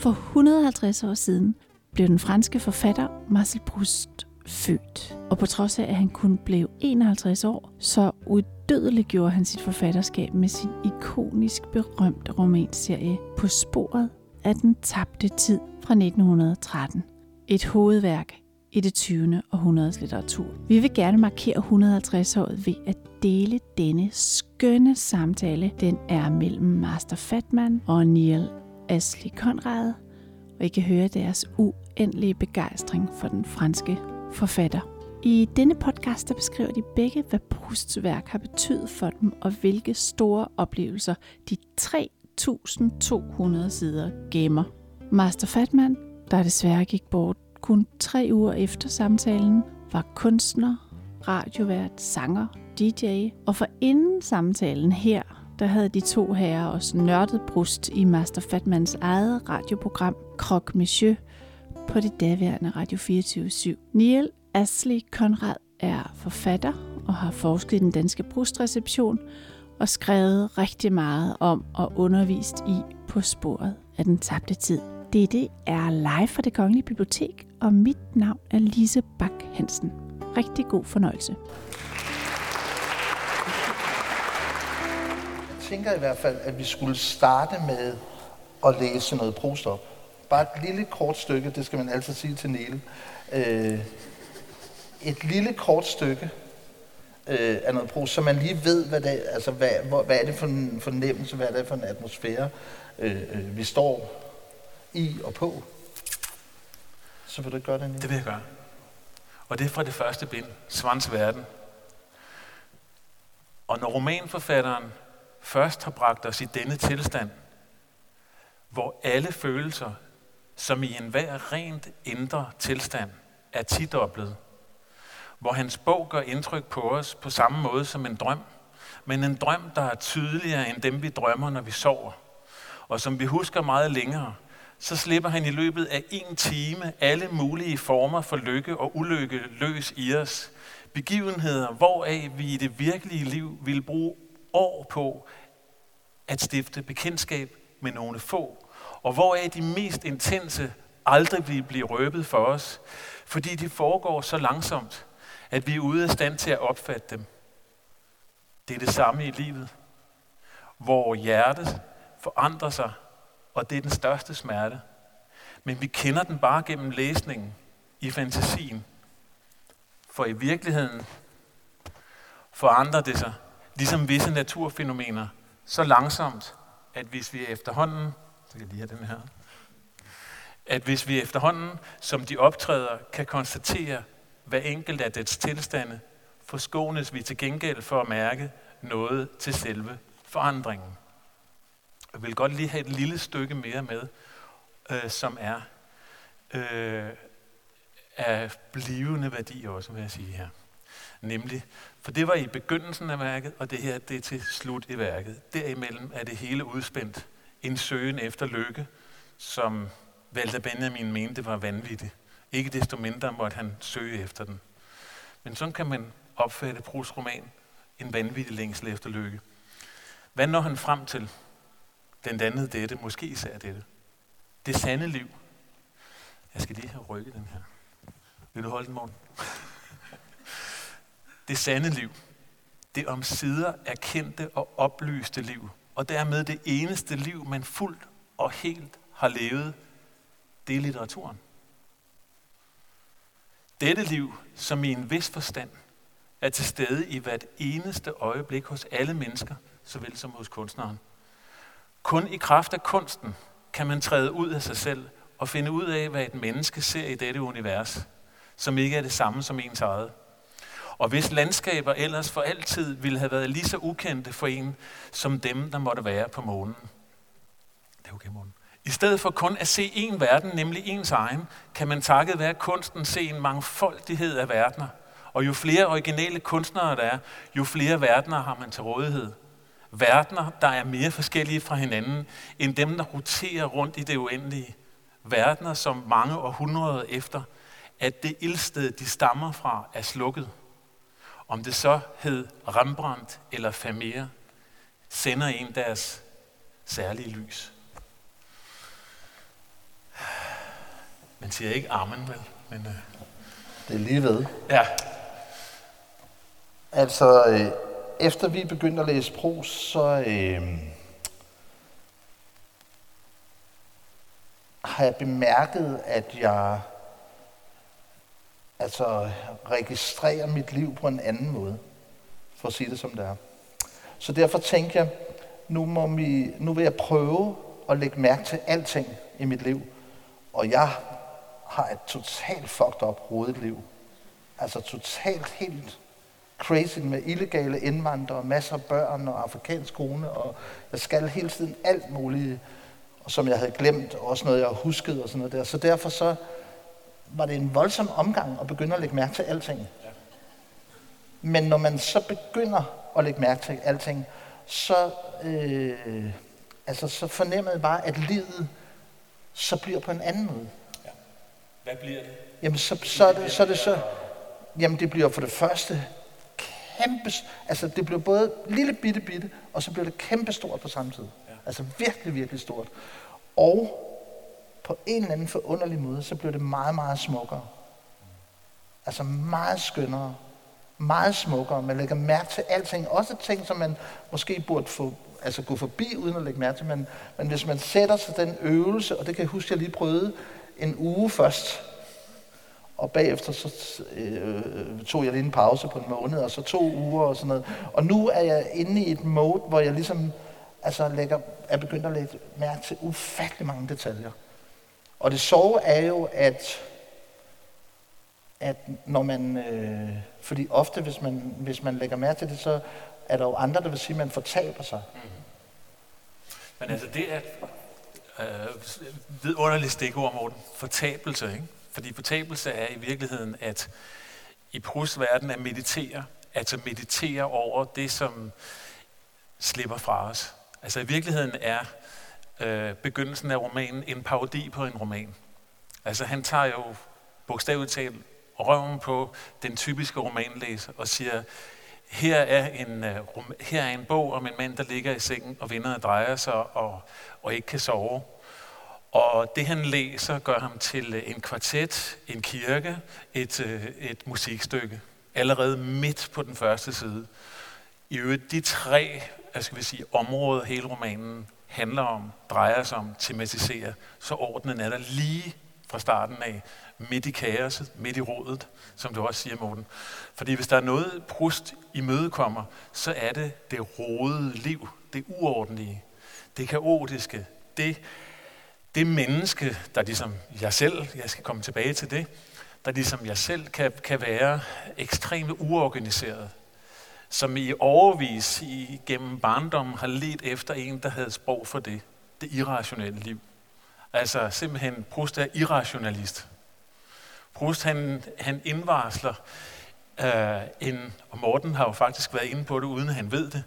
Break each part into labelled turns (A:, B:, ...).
A: For 150 år siden blev den franske forfatter Marcel Proust født. Og på trods af, at han kun blev 51 år, så udødeliggjorde han sit forfatterskab med sin ikonisk berømte romanserie På sporet af den tabte tid fra 1913. Et hovedværk i det 20. århundredes litteratur. Vi vil gerne markere 150-året ved at dele denne skønne samtale. Den er mellem Master Fatman og Neil Asli Konrad, og I kan høre deres uendelige begejstring for den franske forfatter. I denne podcast der beskriver de begge, hvad Prousts værk har betydet for dem, og hvilke store oplevelser de 3.200 sider gemmer. Master Fatman, der desværre gik bort kun tre uger efter samtalen, var kunstner, radiovært, sanger, DJ, og for inden samtalen her, der havde de to herrer også nørdet brust i Master Fatmans eget radioprogram Krok Monsieur på det daværende Radio 24 /7. Neil Ashley Conrad er forfatter og har forsket i den danske brustreception og skrevet rigtig meget om og undervist i på sporet af den tabte tid. Dette er live fra det Kongelige Bibliotek, og mit navn er Lise Bak Hansen. Rigtig god fornøjelse.
B: Tænker i hvert fald, at vi skulle starte med at læse noget Proust op. Bare et lille kort stykke, det skal man altid sige til Niel. Øh, et lille kort stykke øh, af noget Proust, så man lige ved, hvad det, altså, hvad, hvor, hvad er det for en fornemmelse, hvad er det for en atmosfære, øh, øh, vi står i og på. Så vil du ikke gøre det, Niel?
C: Det vil jeg gøre. Og det er fra det første bind, Svans Verden. Og når romanforfatteren først har bragt os i denne tilstand, hvor alle følelser, som i enhver rent indre tilstand, er tidoblet, hvor hans bog gør indtryk på os på samme måde som en drøm, men en drøm, der er tydeligere end dem, vi drømmer, når vi sover, og som vi husker meget længere, så slipper han i løbet af en time alle mulige former for lykke og ulykke løs i os. Begivenheder, hvoraf vi i det virkelige liv vil bruge år på at stifte bekendtskab med nogle få, og hvoraf de mest intense aldrig vil blive røbet for os, fordi de foregår så langsomt, at vi er ude af stand til at opfatte dem. Det er det samme i livet, hvor hjertet forandrer sig, og det er den største smerte. Men vi kender den bare gennem læsningen i fantasien. For i virkeligheden forandrer det sig, ligesom visse naturfænomener, så langsomt, at hvis vi efterhånden, så kan jeg lige have den her, at hvis vi efterhånden, som de optræder, kan konstatere, hvad enkelt af dets tilstande, forskånes vi til gengæld for at mærke noget til selve forandringen. Jeg vil godt lige have et lille stykke mere med, øh, som er øh, af blivende værdi også, vil jeg sige her. Nemlig, for det var i begyndelsen af værket, og det her det er til slut i værket. Derimellem er det hele udspændt. En søgen efter lykke, som Walter Benjamin mente var vanvittig. Ikke desto mindre måtte han søge efter den. Men sådan kan man opfatte Proust roman, en vanvittig længsel efter lykke. Hvad når han frem til? Blandt andet dette, måske især dette. Det sande liv. Jeg skal lige have rykket den her. Vil du holde den, morgen? Det sande liv. Det omsider erkendte og oplyste liv. Og dermed det eneste liv, man fuldt og helt har levet, det er litteraturen. Dette liv, som i en vis forstand er til stede i hvert eneste øjeblik hos alle mennesker, såvel som hos kunstneren. Kun i kraft af kunsten kan man træde ud af sig selv og finde ud af, hvad et menneske ser i dette univers, som ikke er det samme som ens eget. Og hvis landskaber ellers for altid ville have været lige så ukendte for en, som dem, der måtte være på månen. Det er okay, månen. I stedet for kun at se én verden, nemlig ens egen, kan man takket være kunsten se en mangfoldighed af verdener. Og jo flere originale kunstnere der er, jo flere verdener har man til rådighed. Verdener, der er mere forskellige fra hinanden, end dem, der roterer rundt i det uendelige. Verdener, som mange århundreder efter, at det ildsted, de stammer fra, er slukket. Om det så hed Rembrandt eller Vermeer, sender en deres særlige lys. Man siger ikke amen, vel? Men, øh,
B: Det er lige ved.
C: ja,
B: Altså, øh, efter vi begyndte at læse pros, så øh, har jeg bemærket, at jeg altså, registrerer mit liv på en anden måde, for at sige det som det er. Så derfor tænkte jeg, nu, må vi, nu vil jeg prøve at lægge mærke til alting i mit liv. Og jeg har et totalt fucked up rodet liv. Altså totalt helt crazy med illegale indvandrere, masser af børn og afrikansk kone, og jeg skal hele tiden alt muligt, og som jeg havde glemt, og også noget, jeg huskede og sådan noget der. Så derfor så var det en voldsom omgang at begynde at lægge mærke til alting. Men når man så begynder at lægge mærke til alting, så, øh, altså, så fornemmede jeg bare, at livet så bliver på en anden måde.
C: hvad bliver det?
B: Jamen, så, så, er det, så er det så... Jamen, det bliver for det første kæmpe... Altså, det bliver både lille bitte bitte, og så bliver det kæmpe stort på samme tid. Ja. Altså, virkelig, virkelig stort. Og på en eller anden forunderlig måde, så blev det meget, meget smukkere. Altså, meget skønnere. Meget smukkere. Man lægger mærke til alting. Også ting, som man måske burde få, altså gå forbi, uden at lægge mærke til. Men, men hvis man sætter sig den øvelse, og det kan jeg huske, jeg lige prøvede en uge først, og bagefter så øh, tog jeg lige en pause på en måned, og så to uger og sådan noget. Og nu er jeg inde i et mode, hvor jeg ligesom altså lægger, er begyndt at lægge mærke til ufattelig mange detaljer. Og det sjove er jo, at, at når man, øh, fordi ofte hvis man, hvis man lægger mærke til det, så er der jo andre, der vil sige, at man fortaber sig. Mm-hmm.
C: Men altså, det er øh, vidunderligt stikord, Morten. Fortabelse, ikke? Fordi fortabelse er i virkeligheden at i verden at meditere, altså meditere over det, som slipper fra os. Altså i virkeligheden er øh, begyndelsen af romanen en parodi på en roman. Altså han tager jo bogstaveligt talt røven på den typiske romanlæser og siger, her er, en, øh, her er en bog om en mand, der ligger i sengen og vinderne drejer sig og, og ikke kan sove. Og det han læser gør ham til øh, en kvartet, en kirke, et, øh, et musikstykke. Allerede midt på den første side. I øvrigt de tre hvad skal vi sige, områder, hele romanen handler om, drejer sig om, tematiserer, så ordenen er der lige fra starten af, midt i kaoset, midt i rodet, som du også siger, Morten. Fordi hvis der er noget, Prust imødekommer, så er det det rodede liv, det uordentlige, det kaotiske, det, det menneske, der ligesom jeg selv, jeg skal komme tilbage til det, der ligesom jeg selv kan, kan være ekstremt uorganiseret, som i overvis i, gennem barndommen har let efter en, der havde sprog for det, det irrationelle liv. Altså simpelthen, Proust er irrationalist. Proust han, han indvarsler øh, en, og Morten har jo faktisk været inde på det, uden at han ved det,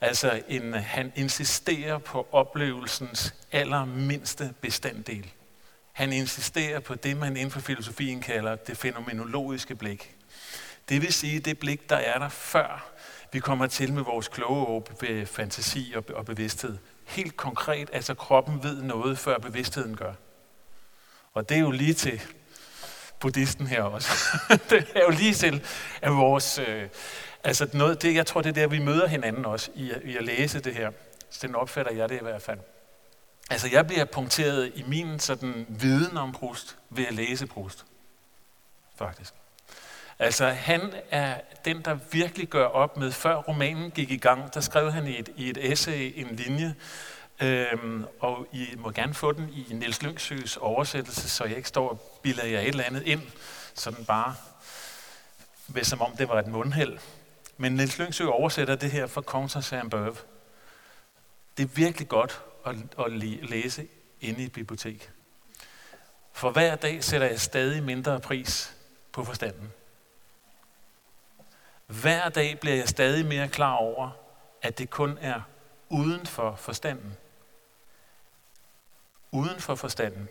C: altså en, han insisterer på oplevelsens allermindste bestanddel. Han insisterer på det, man inden for filosofien kalder det fænomenologiske blik. Det vil sige det blik, der er der før vi kommer til med vores kloge fantasi og, bevidsthed. Helt konkret, altså kroppen ved noget, før bevidstheden gør. Og det er jo lige til buddhisten her også. det er jo lige til at vores... Øh, altså noget, det, jeg tror, det er der, vi møder hinanden også i, i at læse det her. Sådan opfatter jeg det i hvert fald. Altså jeg bliver punkteret i min sådan, viden om Proust ved at læse Proust. Faktisk. Altså han er den, der virkelig gør op med, før romanen gik i gang, der skrev han i et, i et essay en linje, øhm, og I må gerne få den i Niels Lyngsøs oversættelse, så jeg ikke står og bilder jer et eller andet ind, sådan bare, hvis som om det var et mundheld. Men Niels Lyngsø oversætter det her fra Contra og Det er virkelig godt at, at læse inde i et bibliotek. For hver dag sætter jeg stadig mindre pris på forstanden. Hver dag bliver jeg stadig mere klar over, at det kun er uden for forstanden. Uden for forstanden.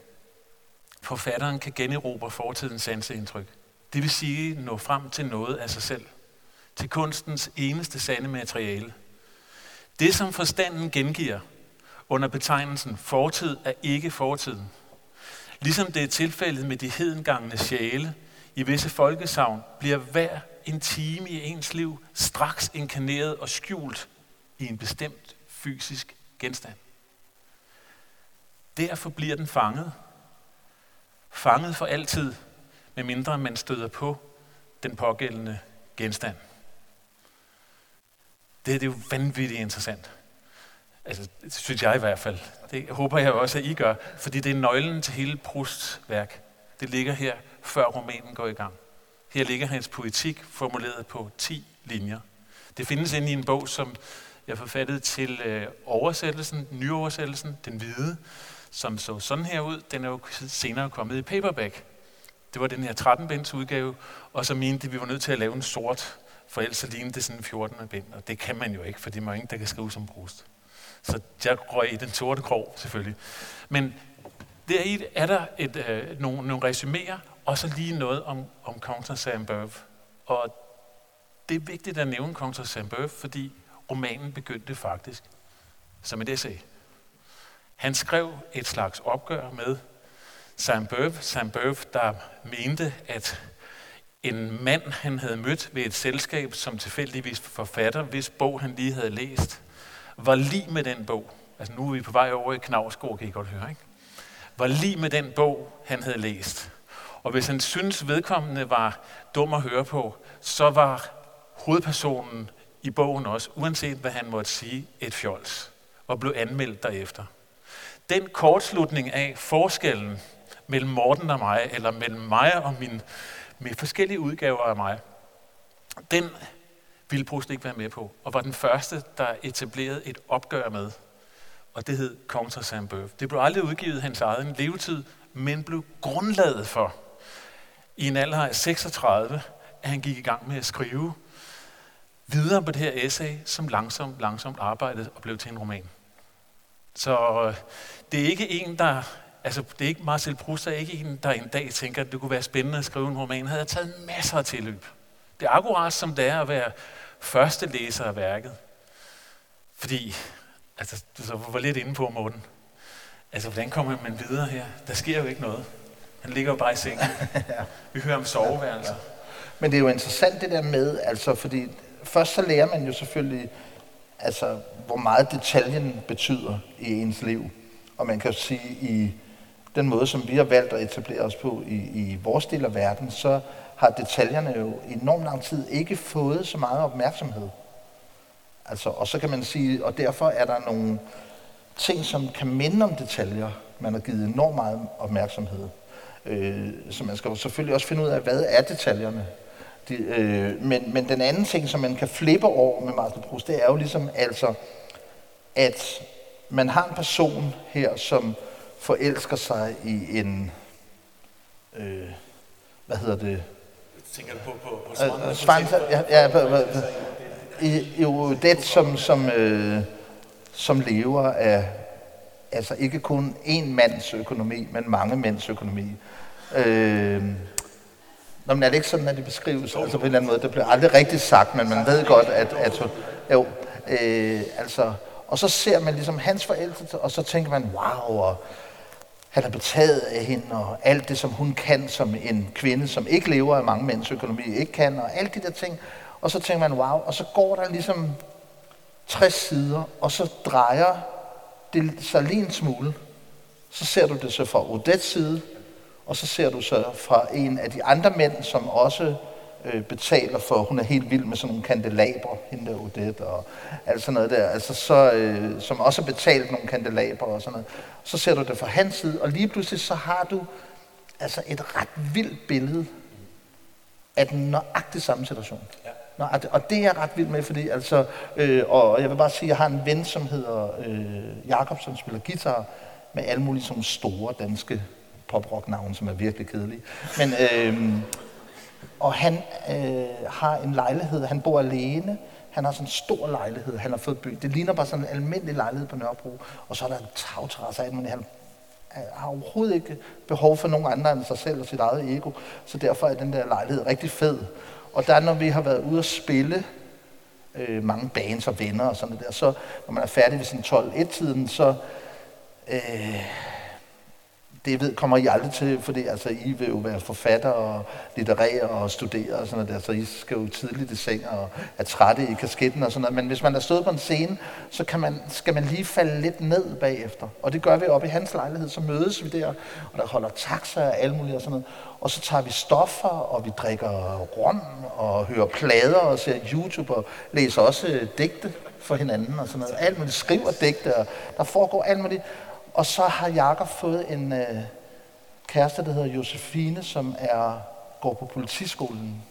C: Forfatteren kan generobre fortidens sanseindtryk. Det vil sige nå frem til noget af sig selv. Til kunstens eneste sande materiale. Det, som forstanden gengiver under betegnelsen fortid, er ikke fortiden. Ligesom det er tilfældet med de hedengangne sjæle, i visse folkesavn bliver hver en time i ens liv straks inkarneret og skjult i en bestemt fysisk genstand. Derfor bliver den fanget. Fanget for altid, medmindre man støder på den pågældende genstand. Det, det er jo vanvittigt interessant. Altså, det synes jeg i hvert fald. Det håber jeg også, at I gør, fordi det er nøglen til hele Prousts værk. Det ligger her, før romanen går i gang. Her ligger hans poetik formuleret på 10 linjer. Det findes inde i en bog, som jeg forfattede til øh, oversættelsen, nyoversættelsen, Den Hvide, som så sådan her ud. Den er jo senere kommet i paperback. Det var den her 13-binds udgave, og så mente vi var nødt til at lave en sort, for ellers så lignede det sådan en 14. bind, og det kan man jo ikke, for det er ingen, der kan skrive som brust. Så jeg røg i den sorte krog, selvfølgelig. Men der er der et, øh, nogle, nogle resuméer, og så lige noget om, om Comte Saint-Beuve. Og det er vigtigt at nævne Comte Saint-Beuve, fordi romanen begyndte faktisk som et essay. Han skrev et slags opgør med Saint-Beuve. Saint-Beuve, der mente, at en mand, han havde mødt ved et selskab, som tilfældigvis forfatter, hvis bog han lige havde læst, var lige med den bog. Altså nu er vi på vej over i Knavsgård, kan I godt høre, ikke? Var lige med den bog, han havde læst. Og hvis han synes vedkommende var dum at høre på, så var hovedpersonen i bogen også, uanset hvad han måtte sige, et fjols, og blev anmeldt derefter. Den kortslutning af forskellen mellem Morten og mig, eller mellem mig og min, med forskellige udgaver af mig, den ville Proust ikke være med på, og var den første, der etablerede et opgør med. Og det hed Contre Saint-Beuve. Det blev aldrig udgivet hans egen levetid, men blev grundlaget for, i en alder af 36, at han gik i gang med at skrive videre på det her essay, som langsomt, langsomt arbejdede og blev til en roman. Så øh, det er ikke en, der... Altså, det er ikke Marcel Proust, er ikke en, der en dag tænker, at det kunne være spændende at skrive en roman. Havde jeg taget masser af tilløb. Det er akkurat som det er at være første læser af værket. Fordi, altså, du så var lidt inde på, Morten. Altså, hvordan kommer man videre her? Der sker jo ikke noget. Han ligger jo bare i sengen. Vi hører om soveværelser.
B: Men det er jo interessant det der med, altså, fordi først så lærer man jo selvfølgelig, altså, hvor meget detaljen betyder i ens liv. Og man kan sige, i den måde, som vi har valgt at etablere os på i, i vores del af verden, så har detaljerne jo enormt lang tid ikke fået så meget opmærksomhed. Altså, og så kan man sige, og derfor er der nogle ting, som kan minde om detaljer, man har givet enormt meget opmærksomhed. Øh, så man skal jo selvfølgelig også finde ud af, hvad er detaljerne. De, øh, men, men den anden ting, som man kan flippe over med Martin Proust, det er jo ligesom altså, at man har en person her, som forelsker sig i en, øh, hvad hedder det,
C: Tænker du på, på, på?
B: Øh, Svante, ja, ja, i, jo det, som, som, øh, som lever af altså ikke kun en mands økonomi, men mange mænds økonomi. Øh, Nå, men er det ikke sådan, at det beskrives? Altså på en eller anden måde, det bliver aldrig rigtigt sagt, men man ved godt, at, at jo, øh, altså, og så ser man ligesom hans forældre, og så tænker man, wow, og han er betaget af hende, og alt det, som hun kan som en kvinde, som ikke lever af mange mænds økonomi, ikke kan, og alt de der ting. Og så tænker man, wow, og så går der ligesom 60 sider, og så drejer det sig lige en smule. Så ser du det så fra Odettes side, og så ser du så fra en af de andre mænd, som også øh, betaler for, hun er helt vild med sådan nogle kandelaber, hende der Odette og alt sådan noget der, altså så, øh, som også har betalt nogle kandelaber og sådan noget. Så ser du det fra hans side, og lige pludselig så har du altså et ret vildt billede af den nøjagtig samme situation. Ja. Nå, og det er jeg ret vild med, fordi altså, øh, og jeg vil bare sige, at jeg har en ven, som hedder øh, Jakob, som spiller guitar med alle mulige sådan store danske poprock-navne, som er virkelig kedelige. Men, øh, og han øh, har en lejlighed, han bor alene, han har sådan en stor lejlighed, han har fået bygget. Det ligner bare sådan en almindelig lejlighed på Nørrebro, og så er der en tagterrasse af men han har overhovedet ikke behov for nogen andre end sig selv og sit eget ego, så derfor er den der lejlighed rigtig fed. Og der, når vi har været ude at spille øh, mange bands og venner og sådan noget der, så når man er færdig ved sin 12-1-tiden, så øh, det ved, kommer I aldrig til, fordi altså, I vil jo være forfatter og litterære og studere og sådan noget der, så I skal jo tidligt i seng og er trætte i kasketten og sådan noget. Men hvis man er stået på en scene, så kan man, skal man lige falde lidt ned bagefter. Og det gør vi op i hans lejlighed, så mødes vi der, og der holder taxaer og alt muligt og sådan noget. Og så tager vi stoffer, og vi drikker rom og hører plader og ser YouTube og læser også digte for hinanden og sådan noget. Alt muligt, skriver digte, og der foregår alt muligt. Og så har Jakob fået en øh, kæreste, der hedder Josefine, som er, går på politiskolen.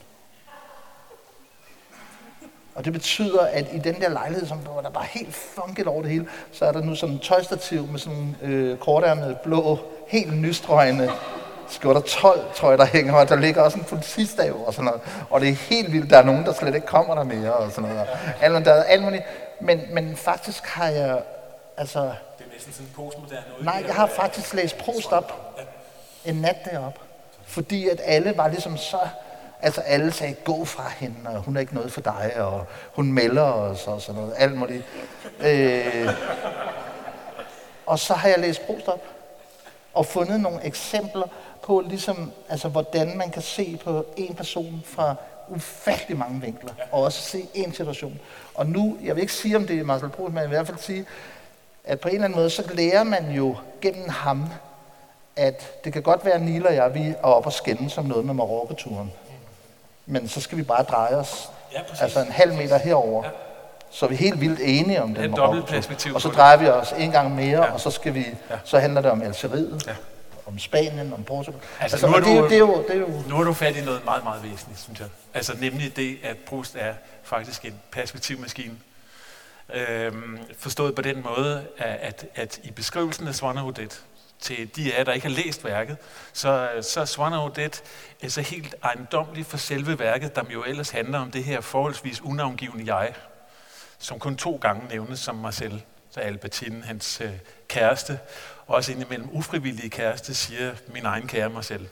B: Og det betyder, at i den der lejlighed, som hvor der bare helt funket over det hele, så er der nu sådan en tøjstativ med sådan øh, kortærmede, blå, helt nystrøgende skjorter 12, tror jeg, der hænger, og der ligger også en politistav og sådan noget. Og det er helt vildt, der er nogen, der slet ikke kommer der mere og sådan noget. Alt, der er alt muligt. Men, men faktisk har jeg, altså,
C: sådan, sådan postmoderne ud.
B: Nej, jeg har faktisk læst Prost op en nat derop. Fordi at alle var ligesom så... Altså alle sagde, gå fra hende, og hun er ikke noget for dig, og hun melder os og sådan noget. Alt muligt. Øh, og så har jeg læst Prost op og fundet nogle eksempler på, ligesom, altså, hvordan man kan se på en person fra ufattelig mange vinkler, og også se en situation. Og nu, jeg vil ikke sige, om det er Marcel Proust, men jeg vil i hvert fald sige, at på en eller anden måde, så lærer man jo gennem ham, at det kan godt være, at Nila og jeg, vi er oppe og skændes som noget med Marokko-turen. Men så skal vi bare dreje os ja, altså en halv meter herover. Ja. Så er vi helt vildt enige om den
C: Marokko-tur.
B: Og så drejer vi os en gang mere, ja. og så, skal vi, ja. så handler det om Algeriet. Ja om Spanien, om Portugal.
C: Altså, altså nu, er du, det, det er jo, det er jo... nu er du fat i noget meget, meget væsentligt, synes jeg. Altså nemlig det, at Proust er faktisk en perspektivmaskine. Øhm, forstået på den måde, at, at, at i beskrivelsen af Swannerhudet, til de af jer, der ikke har læst værket, så, så er øh, så helt ejendomligt for selve værket, der jo ellers handler om det her forholdsvis unavngivende jeg, som kun to gange nævnes som Marcel, så Albertine, hans øh, kæreste, også indimellem ufrivillige kæreste, siger min egen kære Marcel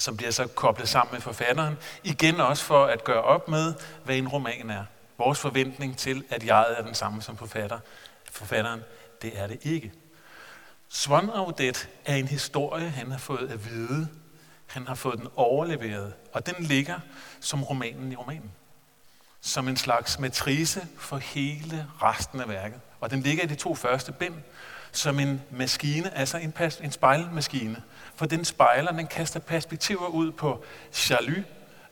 C: som bliver så koblet sammen med forfatteren, igen også for at gøre op med, hvad en roman er vores forventning til, at jeg er den samme som forfatter, forfatteren, det er det ikke. Swan er en historie, han har fået at vide. Han har fået den overleveret, og den ligger som romanen i romanen. Som en slags matrice for hele resten af værket. Og den ligger i de to første bind, som en maskine, altså en, pas, en spejlmaskine. For den spejler, den kaster perspektiver ud på Chalut,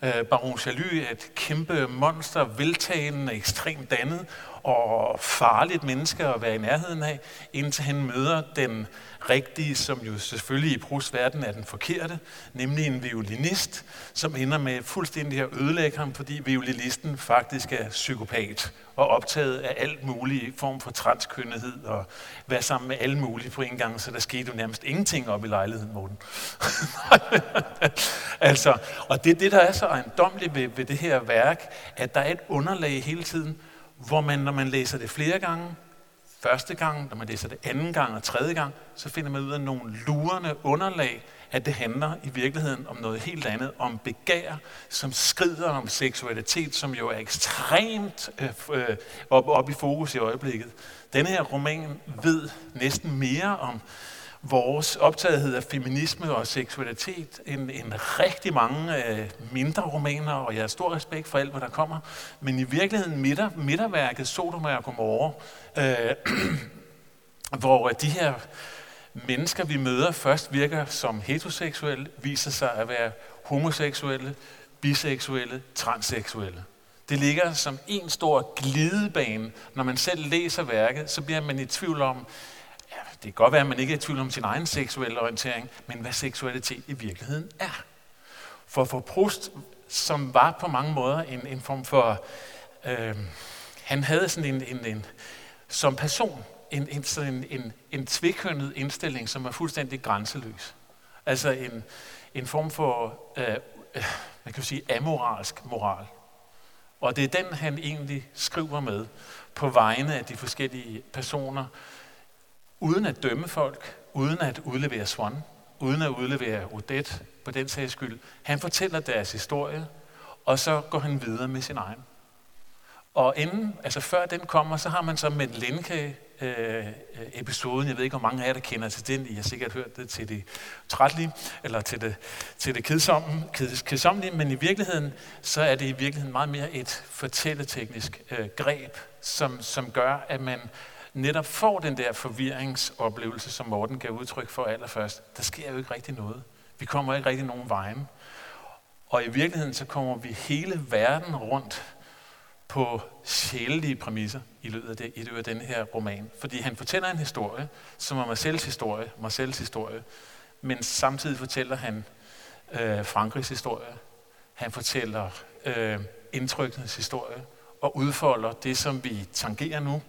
C: Øh, Baron Chaly er et kæmpe monster, veltagende, ekstremt dannet og farligt menneske at være i nærheden af, indtil han møder den rigtige, som jo selvfølgelig i Proust verden er den forkerte, nemlig en violinist, som ender med fuldstændig at ødelægge ham, fordi violinisten faktisk er psykopat og optaget af alt muligt form for transkønnethed og være sammen med alle mulige på en gang, så der skete jo nærmest ingenting op i lejligheden, Morten. altså, og det er det, der er så ejendomligt ved, ved det her værk, at der er et underlag hele tiden, hvor man, når man læser det flere gange, første gang, når man læser det anden gang og tredje gang, så finder man ud af nogle lurende underlag, at det handler i virkeligheden om noget helt andet, om begær, som skrider om seksualitet, som jo er ekstremt øh, øh op, op i fokus i øjeblikket. Denne her roman ved næsten mere om vores optagethed af feminisme og seksualitet end, end rigtig mange øh, mindre romaner, og jeg har stor respekt for alt, hvad der kommer. Men i virkeligheden midter, midterværket Sodoma og Gomorra, øh, hvor øh, de her mennesker, vi møder, først virker som heteroseksuelle, viser sig at være homoseksuelle, biseksuelle, transseksuelle. Det ligger som en stor glidebane. Når man selv læser værket, så bliver man i tvivl om, ja, det kan godt være, at man ikke er i tvivl om sin egen seksuelle orientering, men hvad seksualitet i virkeligheden er. For for Proust, som var på mange måder en, en form for... Øh, han havde sådan en, en, en som person en, en, sådan en, en, en tvikønnet indstilling, som er fuldstændig grænseløs. Altså en, en form for, øh, øh, man kan sige, amoralsk moral. Og det er den, han egentlig skriver med på vegne af de forskellige personer, uden at dømme folk, uden at udlevere Swan, uden at udlevere Odette på den sags skyld. Han fortæller deres historie, og så går han videre med sin egen. Og inden, altså før den kommer, så har man så med Lenke øh, episoden. Jeg ved ikke, hvor mange af jer, der kender til den. I har sikkert hørt det til det trætlige, eller til det, til det kedsomme, kedsomme, men i virkeligheden, så er det i virkeligheden meget mere et fortælleteknisk øh, greb, som, som gør, at man netop får den der forvirringsoplevelse, som Morten gav udtryk for allerførst. Der sker jo ikke rigtig noget. Vi kommer ikke rigtig nogen vejen. Og i virkeligheden så kommer vi hele verden rundt på sjælelige præmisser i løbet af, det, i løbet af den her roman. Fordi han fortæller en historie, som er Marcels historie, Marcels historie, men samtidig fortæller han øh, Frankrigs historie. Han fortæller øh, indtrykkenes historie og udfolder det, som vi tangerer nu,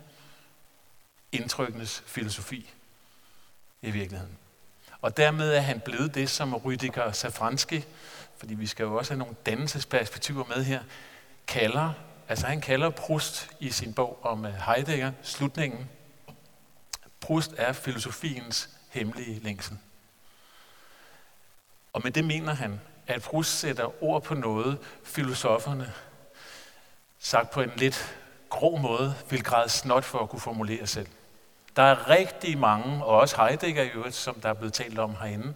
C: indtrykkenes filosofi i virkeligheden. Og dermed er han blevet det, som Rüdiger Safranski, fordi vi skal jo også have nogle dannelsesperspektiver med her, kalder Altså han kalder Proust i sin bog om øh, Heidegger, slutningen, Proust er filosofiens hemmelige længsel. Og med det mener han, at Proust sætter ord på noget, filosoferne, sagt på en lidt grå måde, vil græde snot for at kunne formulere selv. Der er rigtig mange, og også Heidegger i øvrigt, som der er blevet talt om herinde,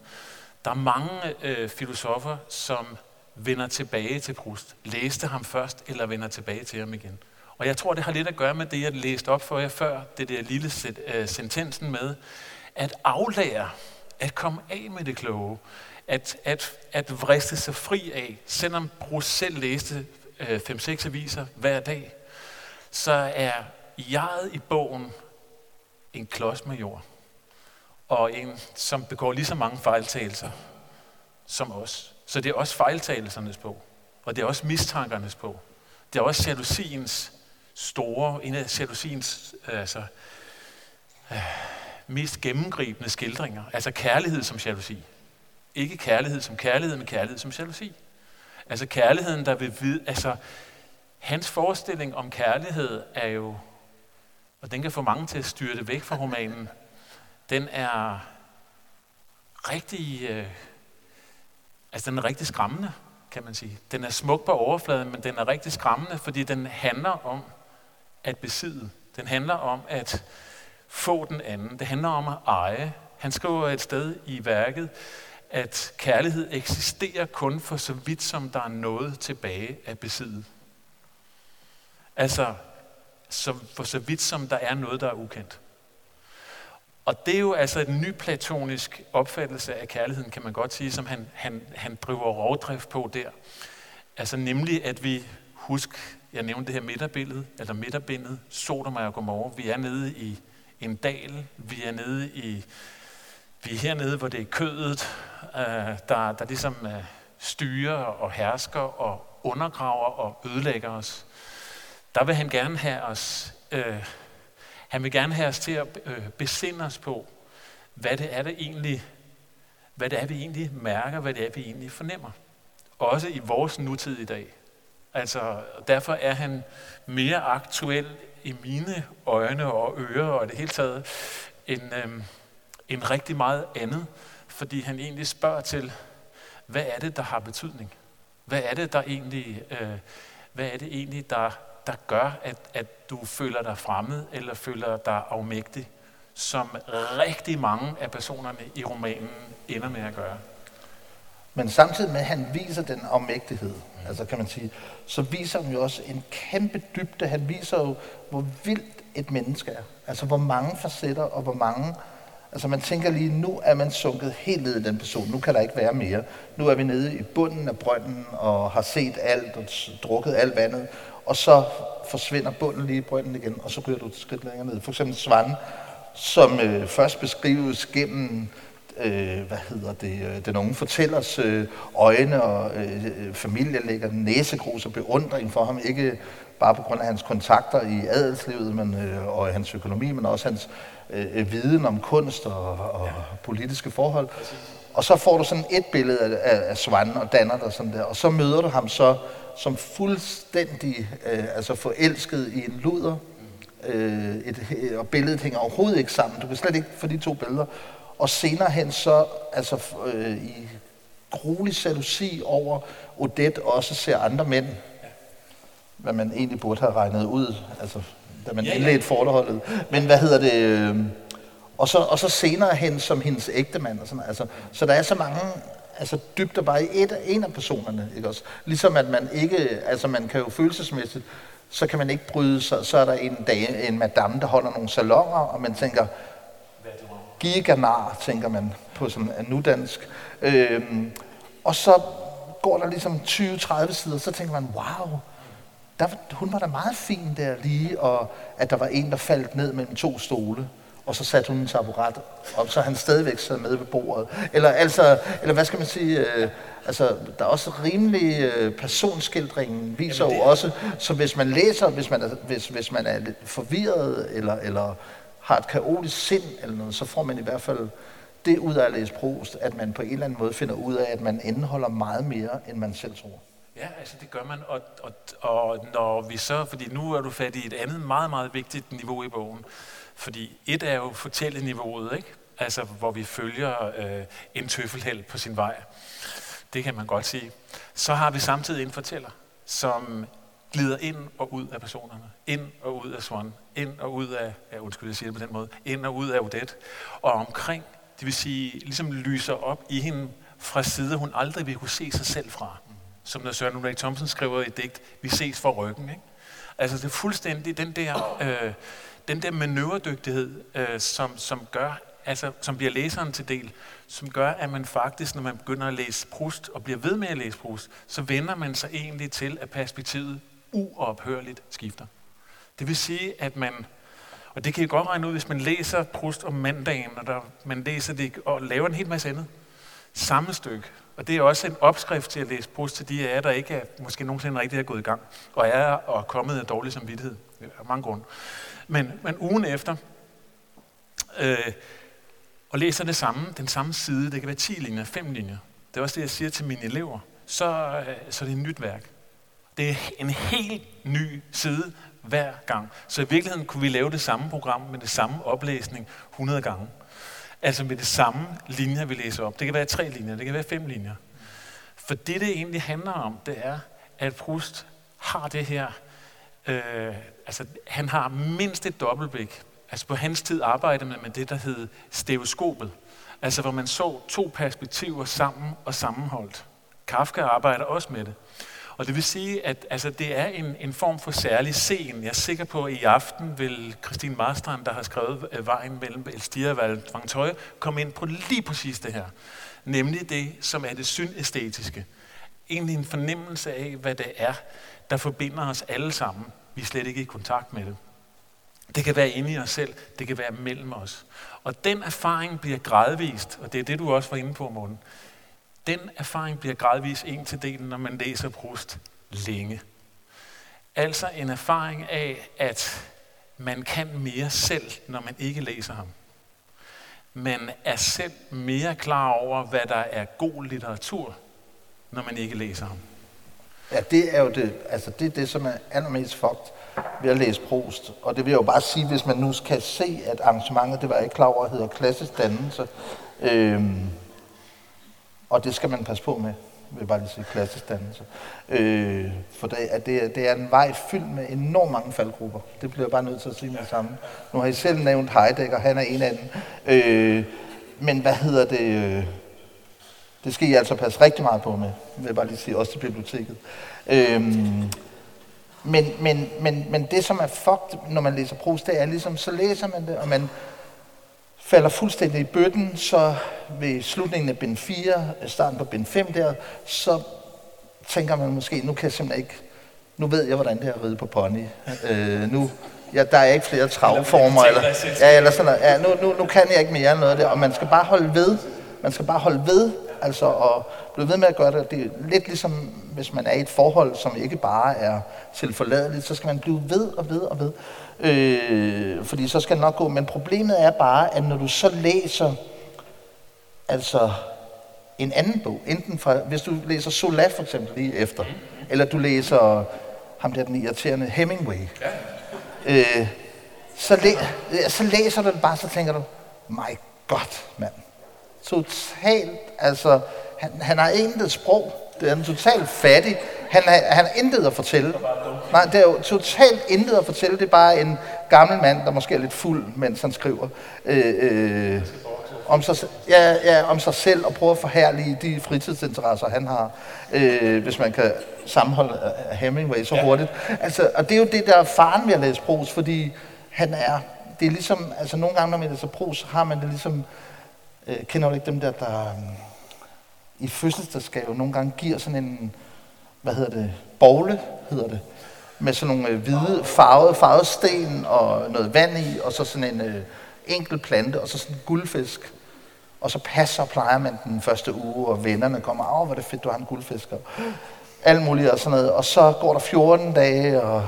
C: der er mange øh, filosofer, som vender tilbage til Proust. Læste ham først, eller vender tilbage til ham igen. Og jeg tror, det har lidt at gøre med det, jeg læste op for jer før, det der lille uh, sentensen med, at aflære, at komme af med det kloge, at, at, at vriste sig fri af, selvom Proust selv læste øh, 5-6 aviser hver dag, så er jeget i bogen en klods med jord. Og en, som begår lige så mange fejltagelser som os. Så det er også fejltagelsernes på, og det er også mistankernes på. Det er også jalousiens store, en af jalousiens øh, altså, øh, mest gennemgribende skildringer. Altså kærlighed som jalousi. Ikke kærlighed som kærlighed, men kærlighed som jalousi. Altså kærligheden, der vil vide, altså hans forestilling om kærlighed er jo, og den kan få mange til at styre det væk fra romanen, den er rigtig øh, Altså den er rigtig skræmmende, kan man sige. Den er smuk på overfladen, men den er rigtig skræmmende, fordi den handler om at besidde. Den handler om at få den anden. Det handler om at eje. Han skriver et sted i værket, at kærlighed eksisterer kun for så vidt, som der er noget tilbage at besidde. Altså, så for så vidt, som der er noget, der er ukendt. Og det er jo altså en ny platonisk opfattelse af kærligheden, kan man godt sige, som han, han, han driver rovdrift på der. Altså nemlig, at vi, husk, jeg nævnte det her midterbillede, eller midterbindet, Sodom og Gomorra. Vi er nede i en dal, vi er nede i, vi er hernede, hvor det er kødet, øh, der, der ligesom øh, styrer og hersker og undergraver og ødelægger os. Der vil han gerne have os øh, han vil gerne have os til at øh, besinde os på, hvad det er, det egentlig, hvad det er, vi egentlig mærker, hvad det er, vi egentlig fornemmer. Også i vores nutid i dag. Altså, derfor er han mere aktuel i mine øjne og ører og det hele taget, end, øh, end rigtig meget andet. Fordi han egentlig spørger til, hvad er det, der har betydning? Hvad er det, der egentlig, øh, hvad er det egentlig, der der gør, at, at du føler dig fremmed eller føler dig afmægtig, som rigtig mange af personerne i romanen ender med at gøre.
B: Men samtidig med, at han viser den afmægtighed, mm. altså kan man sige, så viser han jo også en kæmpe dybde. Han viser jo, hvor vildt et menneske er. Altså hvor mange facetter og hvor mange... Altså man tænker lige, nu er man sunket helt ned i den person. Nu kan der ikke være mere. Nu er vi nede i bunden af brønden og har set alt og drukket alt vandet og så forsvinder bunden lige i brønden igen, og så ryger du et skridt længere ned. For eksempel Svan, som øh, først beskrives gennem øh, hvad hedder det, øh, den unge fortællers øh, øjne, og øh, øh familien lægger næsegrus og beundring for ham, ikke bare på grund af hans kontakter i adelslivet men, øh, og hans økonomi, men også hans øh, viden om kunst og, og politiske forhold. Og så får du sådan et billede af, af, af Svan og danner dig sådan der, og så møder du ham så som fuldstændig øh, altså forelsket i en luder, øh, et, og billedet hænger overhovedet ikke sammen. Du kan slet ikke få de to billeder. Og senere hen så, altså øh, i gruelig jalousi over Odette også ser andre mænd. hvad man egentlig burde have regnet ud, altså da man ja, ja. indledte forholdet. Men hvad hedder det? Øh, og så, og så senere hen som hendes ægtemand. Og sådan, altså, så der er så mange altså, dybder bare i et, en af personerne. Ikke også? Ligesom at man ikke, altså man kan jo følelsesmæssigt, så kan man ikke bryde sig. Så er der en, dag, en madame, der holder nogle salonger, og man tænker, giganar, tænker man på sådan en nudansk. Øhm, og så går der ligesom 20-30 sider, så tænker man, wow, der, hun var da meget fin der lige, og at der var en, der faldt ned mellem to stole og så satte hun en taburet, og så han stadigvæk sad med ved bordet. Eller, altså, eller hvad skal man sige, øh, altså, der er også rimelig øh, personskildringen viser jo også, så hvis man læser, hvis man er, hvis, hvis man er lidt forvirret, eller, eller har et kaotisk sind, eller noget, så får man i hvert fald det ud af at læse Proust, at man på en eller anden måde finder ud af, at man indeholder meget mere, end man selv tror.
C: Ja, altså det gør man, og, og, og når vi så, fordi nu er du fat i et andet meget, meget vigtigt niveau i bogen, fordi et er jo fortælleniveauet, ikke? Altså, hvor vi følger øh, en tøffelheld på sin vej. Det kan man godt sige. Så har vi samtidig en fortæller, som glider ind og ud af personerne. Ind og ud af Swan. Ind og ud af, ja, undskyld, jeg siger det på den måde, ind og ud af Odette. Og omkring, det vil sige, ligesom lyser op i hende fra side, hun aldrig vil kunne se sig selv fra. Som når Søren Ray Thompson skriver i et digt, vi ses for ryggen. Ikke? Altså det er fuldstændig den der... Øh, den der manøvredygtighed, øh, som, som gør, altså, som bliver læseren til del, som gør, at man faktisk, når man begynder at læse Proust og bliver ved med at læse Proust, så vender man sig egentlig til, at perspektivet uophørligt skifter. Det vil sige, at man, og det kan I godt regne ud, hvis man læser Proust om mandagen, og der, man læser det og laver en hel masse andet. Samme stykke. Og det er også en opskrift til at læse post til de af jer, der ikke er, måske nogensinde rigtig er gået i gang, og er og kommet af dårlig samvittighed. Øh, af mange grunde. Men, men ugen efter, øh, og læser det samme, den samme side, det kan være 10 linjer, 5 linjer. Det er også det, jeg siger til mine elever. Så, øh, så er det et nyt værk. Det er en helt ny side hver gang. Så i virkeligheden kunne vi lave det samme program med det samme oplæsning 100 gange. Altså med det samme linjer, vi læser op. Det kan være tre linjer, det kan være fem linjer. For det, det egentlig handler om, det er, at Proust har det her øh, altså, han har mindst et dobbeltblik. Altså på hans tid arbejdede man med det, der hed stereoskopet. Altså hvor man så to perspektiver sammen og sammenholdt. Kafka arbejder også med det. Og det vil sige, at altså, det er en, en form for særlig scene. Jeg er sikker på, at i aften vil Christine Marstrand, der har skrevet øh, Vejen mellem Elstir og Vangtøje, komme ind på lige præcis det her. Nemlig det, som er det synæstetiske. Egentlig en fornemmelse af, hvad det er, der forbinder os alle sammen vi er slet ikke i kontakt med det. Det kan være inde i os selv, det kan være mellem os. Og den erfaring bliver gradvist, og det er det, du også var inde på, Morten. Den erfaring bliver gradvis en til delen, når man læser Proust længe. Altså en erfaring af, at man kan mere selv, når man ikke læser ham. Man er selv mere klar over, hvad der er god litteratur, når man ikke læser ham.
B: Ja, det er jo det, altså det, er det som er allermest fucked ved at læse Proust. Og det vil jeg jo bare sige, hvis man nu kan se, at arrangementet, det var ikke klar over, hedder klassisk dannelse. Øhm, og det skal man passe på med, vil jeg bare lige sige, klassisk dannelse. Øh, for det er, det, er, det er en vej fyldt med enormt mange faldgrupper. Det bliver jeg bare nødt til at sige med det samme. Nu har I selv nævnt Heidegger, han er en af dem. Øh, men hvad hedder det... Øh, det skal I altså passe rigtig meget på med, vil jeg bare lige sige, også til biblioteket. Øhm, men, men, men, men det, som er fucked, når man læser Proust, det er ligesom, så læser man det, og man falder fuldstændig i bøtten, så ved slutningen af bind 4, starten på bind 5 der, så tænker man måske, nu kan jeg simpelthen ikke, nu ved jeg, hvordan det er at ride på pony. Øh, nu, ja, der er ikke flere travformer, eller, ja, eller sådan noget. Ja, nu, nu, nu kan jeg ikke mere noget af det, og man skal bare holde ved, man skal bare holde ved Altså at blive ved med at gøre det, det er lidt ligesom, hvis man er i et forhold, som ikke bare er tilforladeligt, så skal man blive ved og ved og ved. Øh, fordi så skal det nok gå. Men problemet er bare, at når du så læser altså en anden bog, enten fra, hvis du læser Sola for eksempel lige efter, eller du læser ham der den irriterende Hemingway, øh, så, læ, så læser du den bare, så tænker du, my god, mand totalt, altså, han, han har intet sprog. Det er en totalt fattig. Han har, han har intet at fortælle. Nej, det er jo totalt intet at fortælle. Det er bare en gammel mand, der måske er lidt fuld, mens han skriver. Øh, øh, om sig, ja, ja, om sig selv og prøve at forhærlige de fritidsinteresser, han har, øh, hvis man kan sammenholde Hemingway så hurtigt. Altså, og det er jo det, der er faren ved at læse pros, fordi han er, det er ligesom, altså nogle gange, når man læser pros, har man det ligesom, øh, kender du ikke dem der, der øh, i fødselsdagsgave nogle gange giver sådan en, hvad hedder det, bogle hedder det, med sådan nogle øh, hvide, farvede, farvede sten og noget vand i, og så sådan en øh, enkelt plante, og så sådan en guldfisk. Og så passer og plejer man den første uge, og vennerne kommer, af, hvor det fedt, du har en guldfisk, og alt muligt og sådan noget. Og så går der 14 dage, og,